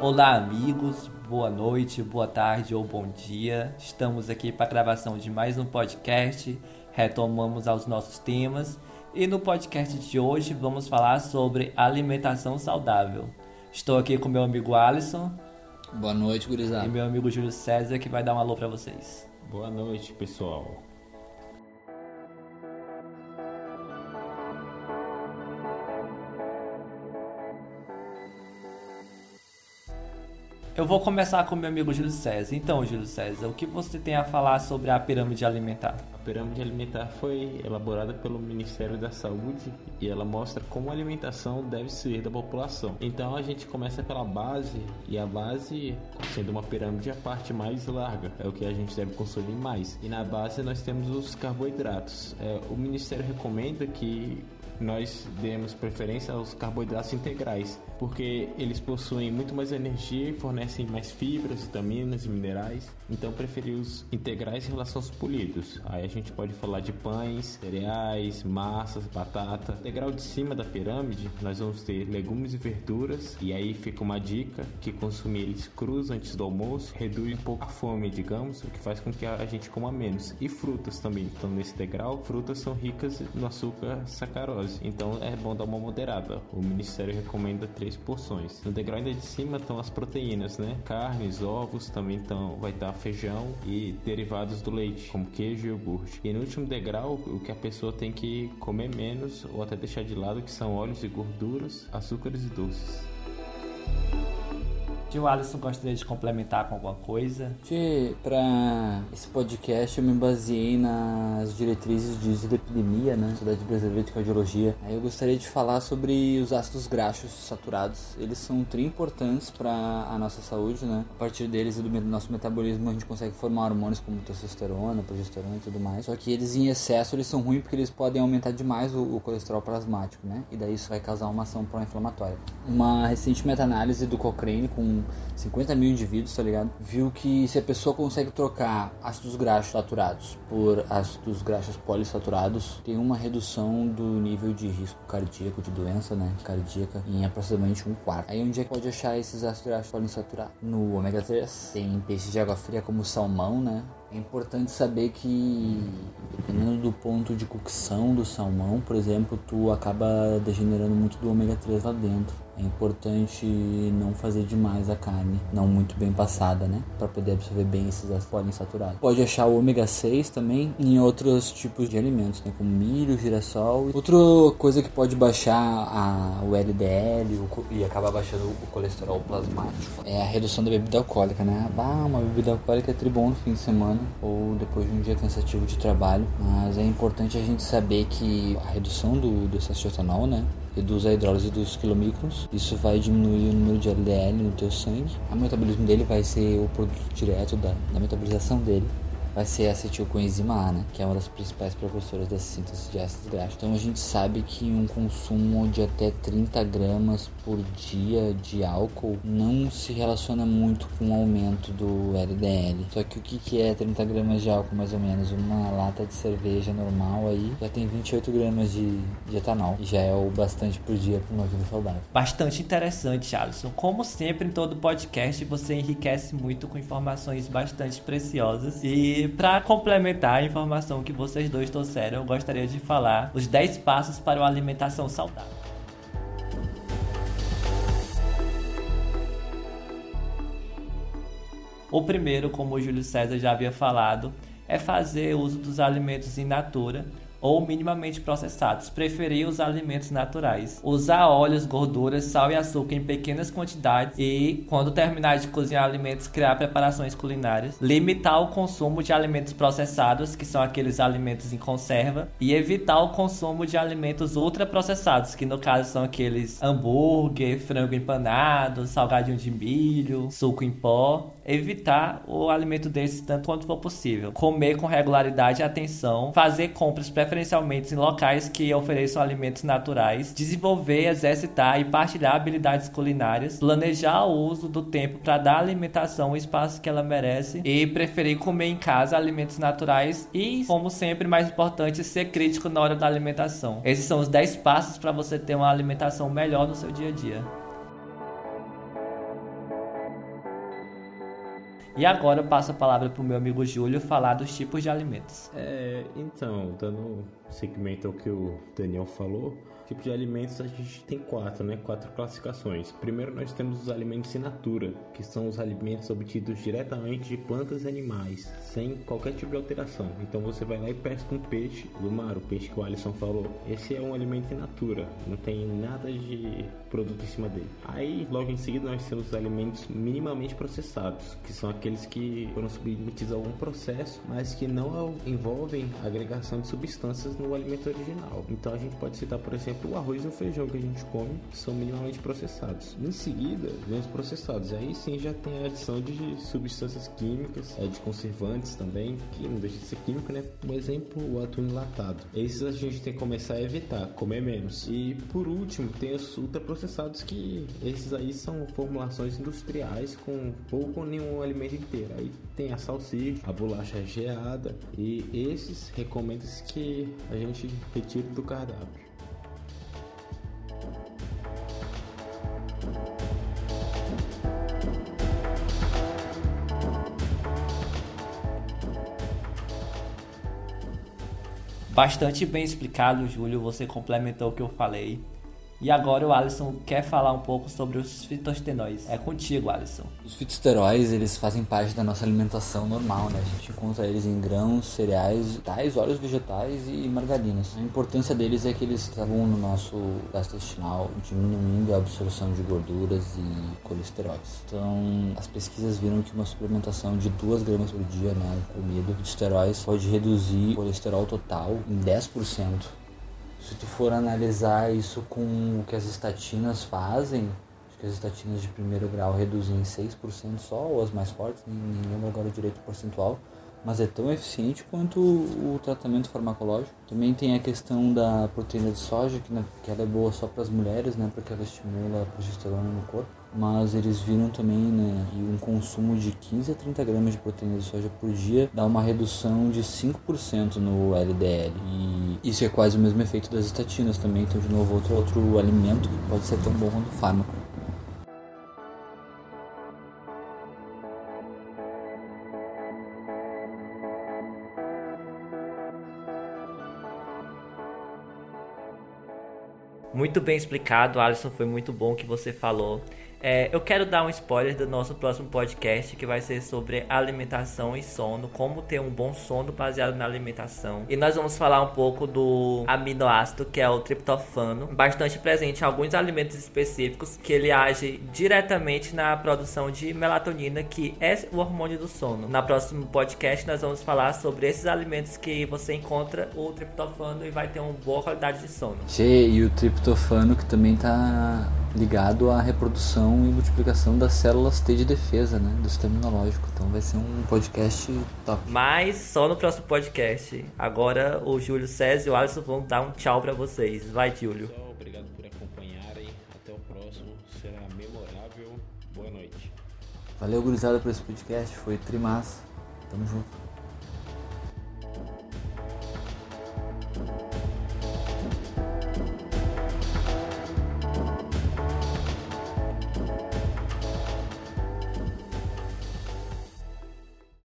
Olá, amigos. Boa noite, boa tarde ou bom dia. Estamos aqui para a gravação de mais um podcast. Retomamos aos nossos temas e no podcast de hoje vamos falar sobre alimentação saudável. Estou aqui com meu amigo Alisson. Boa noite, gurizada. E meu amigo Júlio César que vai dar um alô para vocês. Boa noite, pessoal. Eu vou começar com meu amigo Júlio César. Então, Júlio César, o que você tem a falar sobre a pirâmide alimentar? A pirâmide alimentar foi elaborada pelo Ministério da Saúde e ela mostra como a alimentação deve ser da população. Então a gente começa pela base e a base, sendo uma pirâmide, a parte mais larga, é o que a gente deve consumir mais. E na base nós temos os carboidratos. É, o Ministério recomenda que nós demos preferência aos carboidratos integrais, porque eles possuem muito mais energia e fornecem mais fibras, vitaminas e minerais. Então preferi os integrais em relação aos polidos. Aí a gente pode falar de pães, cereais, massas, batata. No integral de cima da pirâmide, nós vamos ter legumes e verduras. E aí fica uma dica que consumir eles crus antes do almoço reduz um pouco a fome, digamos, o que faz com que a gente coma menos. E frutas também. Então nesse integral, frutas são ricas no açúcar sacarose então é bom dar uma moderada. O Ministério recomenda três porções. No degrau ainda de cima estão as proteínas, né? Carnes, ovos, também estão, vai estar feijão e derivados do leite, como queijo e iogurte. E no último degrau, o que a pessoa tem que comer menos ou até deixar de lado, que são óleos e gorduras, açúcares e doces. Que o Alisson gostaria de complementar com alguma coisa? Para esse podcast eu me baseei nas diretrizes de dislipidemia, né? Sociedade Brasileira de Cardiologia. Aí eu gostaria de falar sobre os ácidos graxos saturados. Eles são tri importantes para a nossa saúde, né? A partir deles e do nosso metabolismo a gente consegue formar hormônios como testosterona, progesterona e tudo mais. Só que eles em excesso eles são ruins porque eles podem aumentar demais o, o colesterol plasmático, né? E daí isso vai causar uma ação pró-inflamatória. Uma recente meta-análise do Cochrane com 50 mil indivíduos, tá ligado? Viu que se a pessoa consegue trocar ácidos graxos saturados por ácidos graxos polissaturados, tem uma redução do nível de risco cardíaco, de doença, né, cardíaca, em aproximadamente um quarto. Aí onde é que pode achar esses ácidos graxos polissaturados? No ômega 3, tem peixes de água fria como salmão, né, é importante saber que, dependendo do ponto de cocção do salmão, por exemplo, tu acaba degenerando muito do ômega 3 lá dentro. É importante não fazer demais a carne, não muito bem passada, né? Para poder absorver bem esses ácidos poliinsaturados. Pode achar o ômega 6 também em outros tipos de alimentos, né? Como milho, girassol. Outra coisa que pode baixar a, o LDL e acabar baixando o colesterol plasmático é a redução da bebida alcoólica, né? Ah, uma bebida alcoólica é tribom no fim de semana ou depois de um dia cansativo de trabalho. Mas é importante a gente saber que a redução do, do excesso de etanol, né? reduz a hidrólise dos quilomicrons. Isso vai diminuir o número de LDL no teu sangue. O metabolismo dele vai ser o produto direto da, da metabolização dele vai ser a acetilcoenzima A, né? Que é uma das principais precursoras da síntese de ácidos graxos. Então a gente sabe que um consumo de até 30 gramas por dia de álcool não se relaciona muito com o aumento do LDL. Só que o que, que é 30 gramas de álcool mais ou menos? Uma lata de cerveja normal aí já tem 28 gramas de, de etanol. E já é o bastante por dia para uma vida saudável. Bastante interessante, Alisson. Como sempre em todo podcast, você enriquece muito com informações bastante preciosas e para complementar a informação que vocês dois trouxeram, eu gostaria de falar os 10 passos para uma alimentação saudável. O primeiro, como o Júlio César já havia falado, é fazer uso dos alimentos in natura ou minimamente processados. Preferir os alimentos naturais. Usar óleos, gorduras, sal e açúcar em pequenas quantidades e, quando terminar de cozinhar alimentos, criar preparações culinárias. Limitar o consumo de alimentos processados, que são aqueles alimentos em conserva, e evitar o consumo de alimentos ultraprocessados, que no caso são aqueles hambúrguer, frango empanado, salgadinho de milho, suco em pó. Evitar o alimento desses tanto quanto for possível. Comer com regularidade e atenção. Fazer compras preferencialmente em locais que ofereçam alimentos naturais, desenvolver, exercitar e partilhar habilidades culinárias, planejar o uso do tempo para dar à alimentação o espaço que ela merece e preferir comer em casa alimentos naturais e, como sempre, mais importante, ser crítico na hora da alimentação. Esses são os 10 passos para você ter uma alimentação melhor no seu dia a dia. E agora eu passo a palavra para o meu amigo Júlio falar dos tipos de alimentos. É, então, dando segmento ao que o Daniel falou, tipo de alimentos a gente tem quatro, né? Quatro classificações. Primeiro nós temos os alimentos in natura, que são os alimentos obtidos diretamente de plantas e animais, sem qualquer tipo de alteração. Então você vai lá e pesca um peixe do mar, o peixe que o Alisson falou. Esse é um alimento in natura, não tem nada de produto em cima dele. Aí, logo em seguida, nós temos os alimentos minimamente processados, que são aqueles que foram submetidos a algum processo, mas que não envolvem agregação de substâncias no alimento original. Então a gente pode citar, por exemplo, o arroz e o feijão que a gente come são minimamente processados. Em seguida, vem os processados. Aí sim já tem a adição de substâncias químicas, é, de conservantes também, que não deixa de ser químico, né? Por exemplo, o atum enlatado. Esses a gente tem que começar a evitar, comer menos. E por último, tem os ultraprocessados, que esses aí são formulações industriais com pouco ou nenhum alimento inteiro. Aí tem a salsicha, a bolacha geada e esses recomenda-se que a gente retire do cardápio. Bastante bem explicado, Júlio. Você complementou o que eu falei. E agora o Alisson quer falar um pouco sobre os fitostenóis. É contigo, Alisson. Os fitosteróis, eles fazem parte da nossa alimentação normal, né? A gente encontra eles em grãos, cereais, tais, óleos vegetais e margarinas. A importância deles é que eles estavam no nosso intestinal, diminuindo a absorção de gorduras e colesteróis. Então, as pesquisas viram que uma suplementação de 2 gramas por dia, né, comida de esteróis, pode reduzir o colesterol total em 10% se tu for analisar isso com o que as estatinas fazem, acho que as estatinas de primeiro grau reduzem em 6% só, ou as mais fortes, nem, nem lembro agora o direito percentual, mas é tão eficiente quanto o, o, tratamento farmacológico. Também tem a questão da proteína de soja, que, né, que ela é boa só para as mulheres, né, porque ela estimula a progesterona no corpo mas eles viram também né, que um consumo de 15 a 30 gramas de proteína de soja por dia dá uma redução de 5% no LDL. E isso é quase o mesmo efeito das estatinas também, então de novo outro, outro alimento que pode ser tão bom quanto o fármaco. Muito bem explicado, Alisson, foi muito bom que você falou. É, eu quero dar um spoiler do nosso próximo podcast que vai ser sobre alimentação e sono, como ter um bom sono baseado na alimentação. E nós vamos falar um pouco do aminoácido que é o triptofano, bastante presente em alguns alimentos específicos, que ele age diretamente na produção de melatonina, que é o hormônio do sono. Na próximo podcast nós vamos falar sobre esses alimentos que você encontra o triptofano e vai ter uma boa qualidade de sono. e o triptofano que também está ligado à reprodução e multiplicação das células T de defesa, né, do sistema imunológico. Então vai ser um podcast top. Mas só no próximo podcast. Agora o Júlio César e o Alisson vão dar um tchau para vocês. Vai, Júlio. Pessoal, obrigado por acompanharem. Até o próximo. Será memorável. Boa noite. Valeu, gurizada, por esse podcast. Foi trimassa. Tamo junto.